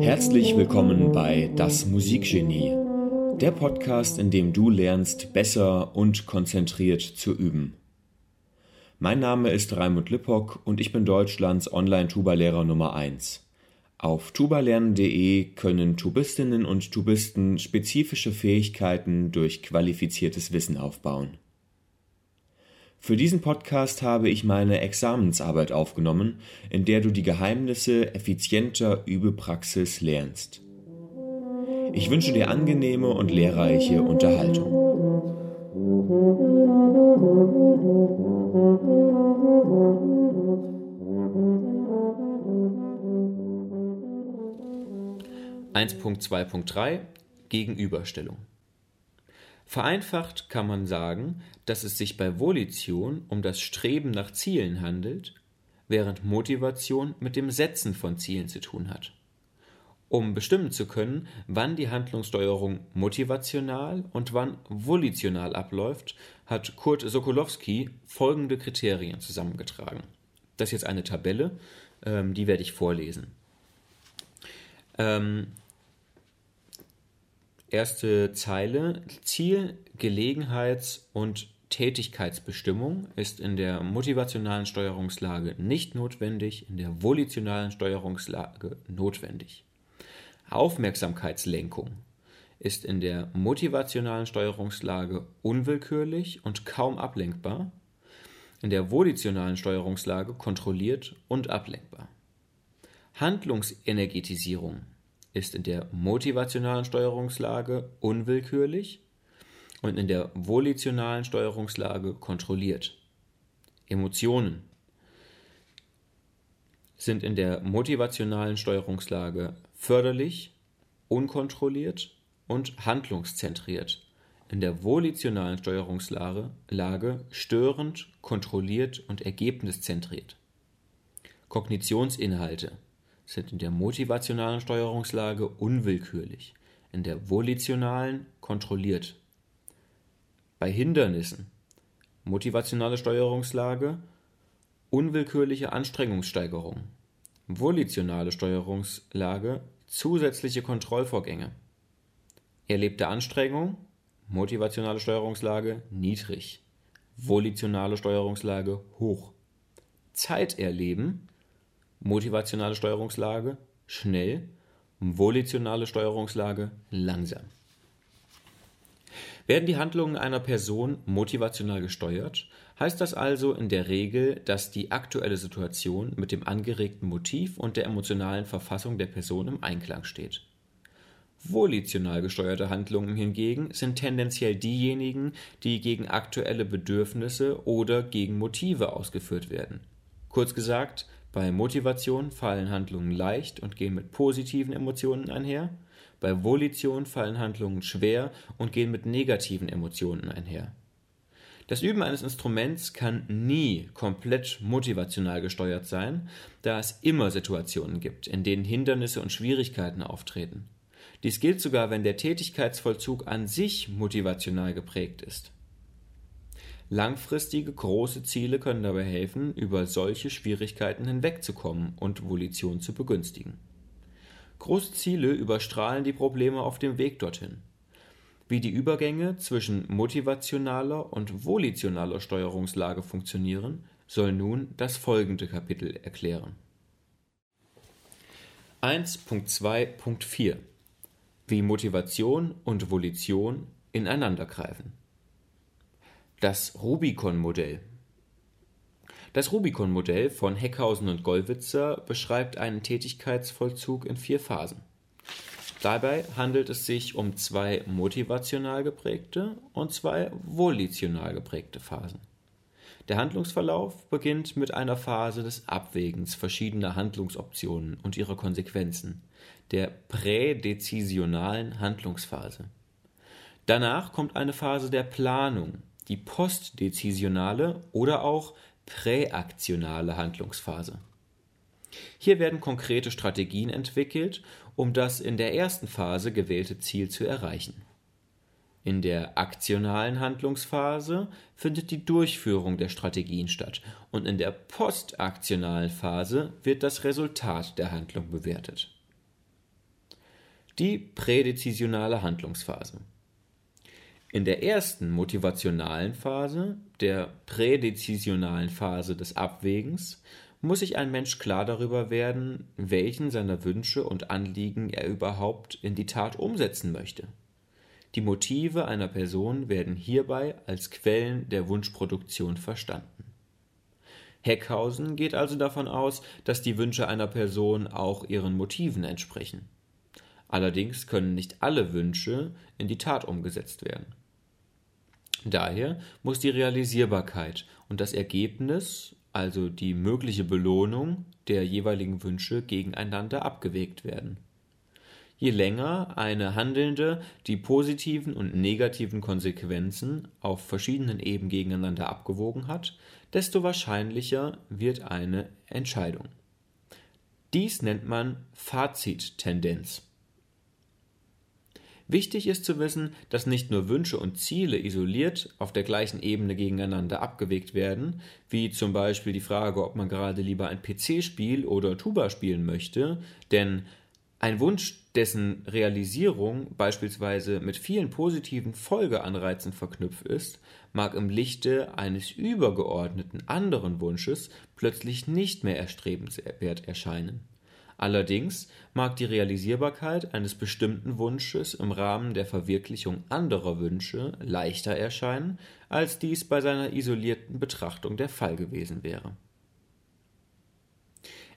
Herzlich willkommen bei Das Musikgenie, der Podcast, in dem du lernst, besser und konzentriert zu üben. Mein Name ist Raimund Lippock und ich bin Deutschlands Online-Tuba-Lehrer Nummer 1. Auf tubalernen.de können Tubistinnen und Tubisten spezifische Fähigkeiten durch qualifiziertes Wissen aufbauen. Für diesen Podcast habe ich meine Examensarbeit aufgenommen, in der du die Geheimnisse effizienter Übepraxis lernst. Ich wünsche dir angenehme und lehrreiche Unterhaltung. (1.2.3) Gegenüberstellung Vereinfacht kann man sagen, dass es sich bei Volition um das Streben nach Zielen handelt, während Motivation mit dem Setzen von Zielen zu tun hat. Um bestimmen zu können, wann die Handlungssteuerung motivational und wann volitional abläuft, hat Kurt Sokolowski folgende Kriterien zusammengetragen. Das ist jetzt eine Tabelle, ähm, die werde ich vorlesen. Erste Zeile. Ziel, Gelegenheits- und Tätigkeitsbestimmung ist in der motivationalen Steuerungslage nicht notwendig, in der volitionalen Steuerungslage notwendig. Aufmerksamkeitslenkung ist in der motivationalen Steuerungslage unwillkürlich und kaum ablenkbar, in der volitionalen Steuerungslage kontrolliert und ablenkbar. Handlungsenergetisierung ist in der motivationalen Steuerungslage unwillkürlich und in der volitionalen Steuerungslage kontrolliert. Emotionen sind in der motivationalen Steuerungslage förderlich, unkontrolliert und handlungszentriert, in der volitionalen Steuerungslage Lage störend, kontrolliert und ergebniszentriert. Kognitionsinhalte sind in der motivationalen Steuerungslage unwillkürlich, in der volitionalen kontrolliert. Bei Hindernissen motivationale Steuerungslage unwillkürliche Anstrengungssteigerung, volitionale Steuerungslage zusätzliche Kontrollvorgänge. Erlebte Anstrengung motivationale Steuerungslage niedrig, volitionale Steuerungslage hoch. Zeiterleben motivationale Steuerungslage schnell, volitionale Steuerungslage langsam. Werden die Handlungen einer Person motivational gesteuert, heißt das also in der Regel, dass die aktuelle Situation mit dem angeregten Motiv und der emotionalen Verfassung der Person im Einklang steht. Volitional gesteuerte Handlungen hingegen sind tendenziell diejenigen, die gegen aktuelle Bedürfnisse oder gegen Motive ausgeführt werden. Kurz gesagt, bei Motivation fallen Handlungen leicht und gehen mit positiven Emotionen einher, bei Volition fallen Handlungen schwer und gehen mit negativen Emotionen einher. Das Üben eines Instruments kann nie komplett motivational gesteuert sein, da es immer Situationen gibt, in denen Hindernisse und Schwierigkeiten auftreten. Dies gilt sogar, wenn der Tätigkeitsvollzug an sich motivational geprägt ist. Langfristige große Ziele können dabei helfen, über solche Schwierigkeiten hinwegzukommen und Volition zu begünstigen. Große Ziele überstrahlen die Probleme auf dem Weg dorthin. Wie die Übergänge zwischen motivationaler und volitionaler Steuerungslage funktionieren, soll nun das folgende Kapitel erklären. 1.2.4 Wie Motivation und Volition ineinandergreifen. Das Rubicon-Modell. Das Rubicon-Modell von Heckhausen und Gollwitzer beschreibt einen Tätigkeitsvollzug in vier Phasen. Dabei handelt es sich um zwei motivational geprägte und zwei volitional geprägte Phasen. Der Handlungsverlauf beginnt mit einer Phase des Abwägens verschiedener Handlungsoptionen und ihrer Konsequenzen, der prädezisionalen Handlungsphase. Danach kommt eine Phase der Planung, die postdezisionale oder auch präaktionale Handlungsphase. Hier werden konkrete Strategien entwickelt, um das in der ersten Phase gewählte Ziel zu erreichen. In der aktionalen Handlungsphase findet die Durchführung der Strategien statt und in der postaktionalen Phase wird das Resultat der Handlung bewertet. Die prädezisionale Handlungsphase. In der ersten motivationalen Phase, der prädezisionalen Phase des Abwägens, muss sich ein Mensch klar darüber werden, welchen seiner Wünsche und Anliegen er überhaupt in die Tat umsetzen möchte. Die Motive einer Person werden hierbei als Quellen der Wunschproduktion verstanden. Heckhausen geht also davon aus, dass die Wünsche einer Person auch ihren Motiven entsprechen. Allerdings können nicht alle Wünsche in die Tat umgesetzt werden. Daher muss die Realisierbarkeit und das Ergebnis also die mögliche Belohnung der jeweiligen Wünsche gegeneinander abgewägt werden. Je länger eine Handelnde die positiven und negativen Konsequenzen auf verschiedenen Ebenen gegeneinander abgewogen hat, desto wahrscheinlicher wird eine Entscheidung. Dies nennt man Fazittendenz. Wichtig ist zu wissen, dass nicht nur Wünsche und Ziele isoliert auf der gleichen Ebene gegeneinander abgewegt werden, wie zum Beispiel die Frage, ob man gerade lieber ein PC-Spiel oder Tuba spielen möchte, denn ein Wunsch, dessen Realisierung beispielsweise mit vielen positiven Folgeanreizen verknüpft ist, mag im Lichte eines übergeordneten anderen Wunsches plötzlich nicht mehr erstrebenswert erscheinen. Allerdings mag die Realisierbarkeit eines bestimmten Wunsches im Rahmen der Verwirklichung anderer Wünsche leichter erscheinen, als dies bei seiner isolierten Betrachtung der Fall gewesen wäre.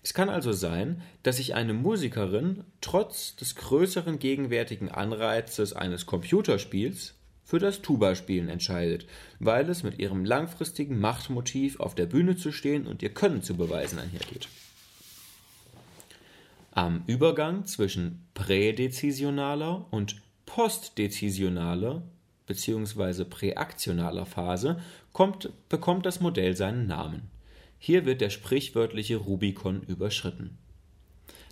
Es kann also sein, dass sich eine Musikerin trotz des größeren gegenwärtigen Anreizes eines Computerspiels für das Tuba-Spielen entscheidet, weil es mit ihrem langfristigen Machtmotiv auf der Bühne zu stehen und ihr Können zu beweisen einhergeht. Am Übergang zwischen prädezisionaler und postdezisionaler bzw. präaktionaler Phase kommt, bekommt das Modell seinen Namen. Hier wird der sprichwörtliche Rubikon überschritten.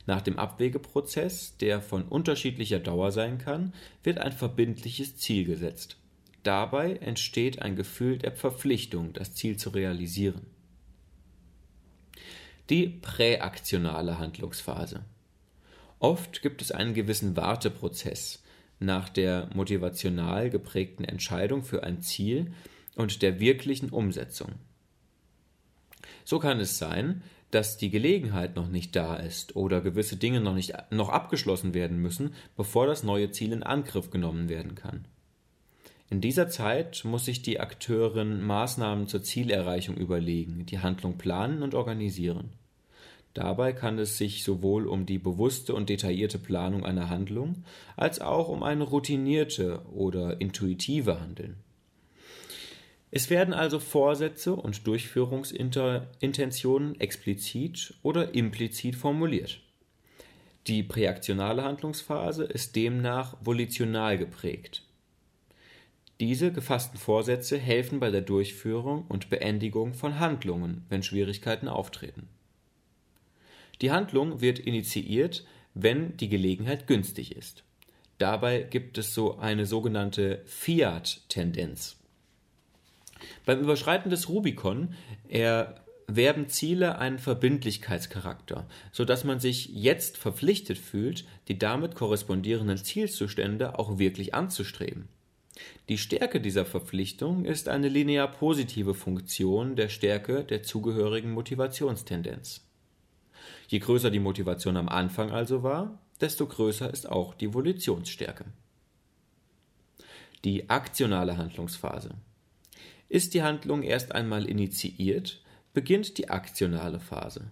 Nach dem Abwägeprozess, der von unterschiedlicher Dauer sein kann, wird ein verbindliches Ziel gesetzt. Dabei entsteht ein Gefühl der Verpflichtung, das Ziel zu realisieren. Die präaktionale Handlungsphase. Oft gibt es einen gewissen Warteprozess nach der motivational geprägten Entscheidung für ein Ziel und der wirklichen Umsetzung. So kann es sein, dass die Gelegenheit noch nicht da ist oder gewisse Dinge noch nicht noch abgeschlossen werden müssen, bevor das neue Ziel in Angriff genommen werden kann. In dieser Zeit muss sich die Akteurin Maßnahmen zur Zielerreichung überlegen, die Handlung planen und organisieren. Dabei kann es sich sowohl um die bewusste und detaillierte Planung einer Handlung als auch um eine routinierte oder intuitive Handeln. Es werden also Vorsätze und Durchführungsintentionen explizit oder implizit formuliert. Die präaktionale Handlungsphase ist demnach volitional geprägt. Diese gefassten Vorsätze helfen bei der Durchführung und Beendigung von Handlungen, wenn Schwierigkeiten auftreten. Die Handlung wird initiiert, wenn die Gelegenheit günstig ist. Dabei gibt es so eine sogenannte Fiat-Tendenz. Beim Überschreiten des Rubikon erwerben Ziele einen Verbindlichkeitscharakter, sodass man sich jetzt verpflichtet fühlt, die damit korrespondierenden Zielzustände auch wirklich anzustreben. Die Stärke dieser Verpflichtung ist eine linear positive Funktion der Stärke der zugehörigen Motivationstendenz. Je größer die Motivation am Anfang also war, desto größer ist auch die Volitionsstärke. Die aktionale Handlungsphase. Ist die Handlung erst einmal initiiert, beginnt die aktionale Phase.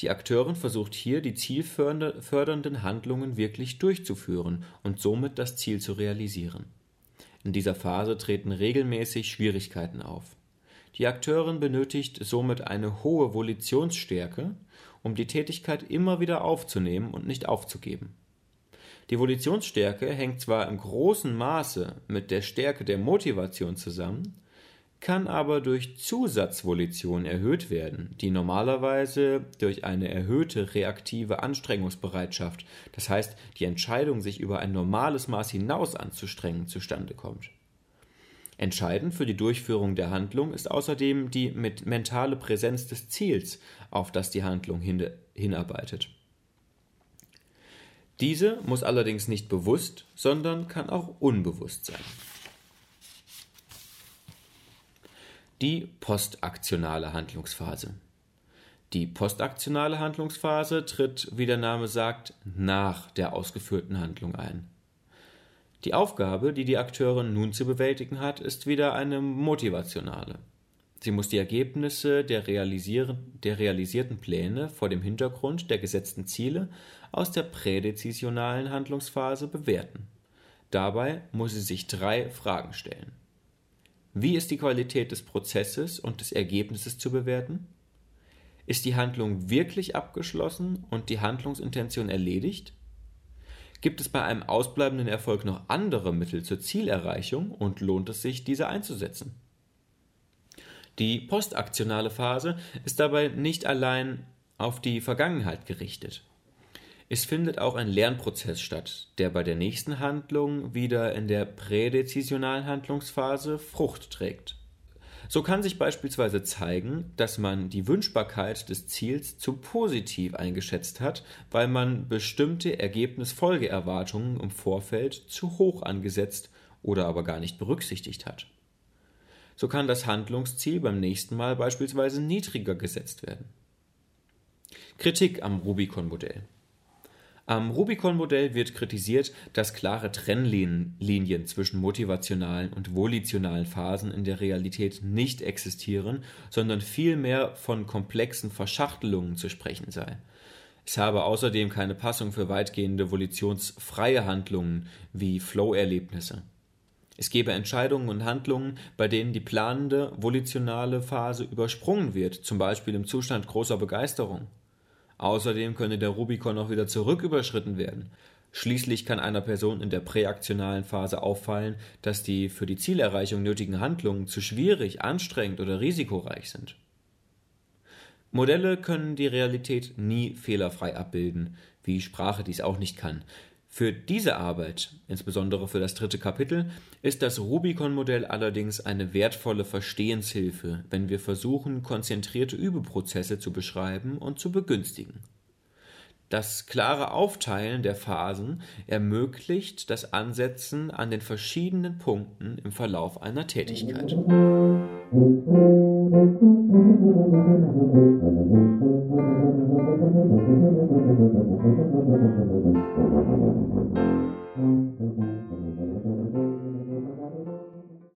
Die Akteurin versucht hier, die zielfördernden Handlungen wirklich durchzuführen und somit das Ziel zu realisieren. In dieser Phase treten regelmäßig Schwierigkeiten auf. Die Akteurin benötigt somit eine hohe Volitionsstärke, um die Tätigkeit immer wieder aufzunehmen und nicht aufzugeben. Die Volitionsstärke hängt zwar im großen Maße mit der Stärke der Motivation zusammen, kann aber durch Zusatzvolition erhöht werden, die normalerweise durch eine erhöhte reaktive Anstrengungsbereitschaft, das heißt die Entscheidung, sich über ein normales Maß hinaus anzustrengen, zustande kommt. Entscheidend für die Durchführung der Handlung ist außerdem die mit mentale Präsenz des Ziels, auf das die Handlung hin, hinarbeitet. Diese muss allerdings nicht bewusst, sondern kann auch unbewusst sein. Die postaktionale Handlungsphase. Die postaktionale Handlungsphase tritt, wie der Name sagt, nach der ausgeführten Handlung ein. Die Aufgabe, die die Akteurin nun zu bewältigen hat, ist wieder eine motivationale. Sie muss die Ergebnisse der, der, realisierten Pläne vor dem Hintergrund der gesetzten Ziele aus der prädezisionalen Handlungsphase bewerten. Dabei muss sie sich drei Fragen stellen. Wie ist die Qualität des Prozesses und des Ergebnisses zu bewerten? Ist die Handlung wirklich abgeschlossen und die Handlungsintention erledigt? Gibt es bei einem ausbleibenden Erfolg noch andere Mittel zur Zielerreichung und lohnt es sich, diese einzusetzen? Die postaktionale Phase ist dabei nicht allein auf die Vergangenheit gerichtet. Es findet auch ein Lernprozess statt, der bei der nächsten Handlung wieder in der prädezisionalen Handlungsphase Frucht trägt. So kann sich beispielsweise zeigen, dass man die Wünschbarkeit des Ziels zu positiv eingeschätzt hat, weil man bestimmte Ergebnisfolgeerwartungen im Vorfeld zu hoch angesetzt oder aber gar nicht berücksichtigt hat. So kann das Handlungsziel beim nächsten Mal beispielsweise niedriger gesetzt werden. Kritik am Rubicon-Modell. Am Rubicon-Modell wird kritisiert, dass klare Trennlinien zwischen motivationalen und volitionalen Phasen in der Realität nicht existieren, sondern vielmehr von komplexen Verschachtelungen zu sprechen sei. Es habe außerdem keine Passung für weitgehende volitionsfreie Handlungen wie Flow-Erlebnisse. Es gebe Entscheidungen und Handlungen, bei denen die planende volitionale Phase übersprungen wird, zum Beispiel im Zustand großer Begeisterung. Außerdem könne der Rubikon auch wieder zurück überschritten werden. Schließlich kann einer Person in der präaktionalen Phase auffallen, dass die für die Zielerreichung nötigen Handlungen zu schwierig, anstrengend oder risikoreich sind. Modelle können die Realität nie fehlerfrei abbilden, wie Sprache dies auch nicht kann. Für diese Arbeit, insbesondere für das dritte Kapitel, ist das Rubicon-Modell allerdings eine wertvolle Verstehenshilfe, wenn wir versuchen, konzentrierte Übeprozesse zu beschreiben und zu begünstigen. Das klare Aufteilen der Phasen ermöglicht das Ansetzen an den verschiedenen Punkten im Verlauf einer Tätigkeit. Thank you.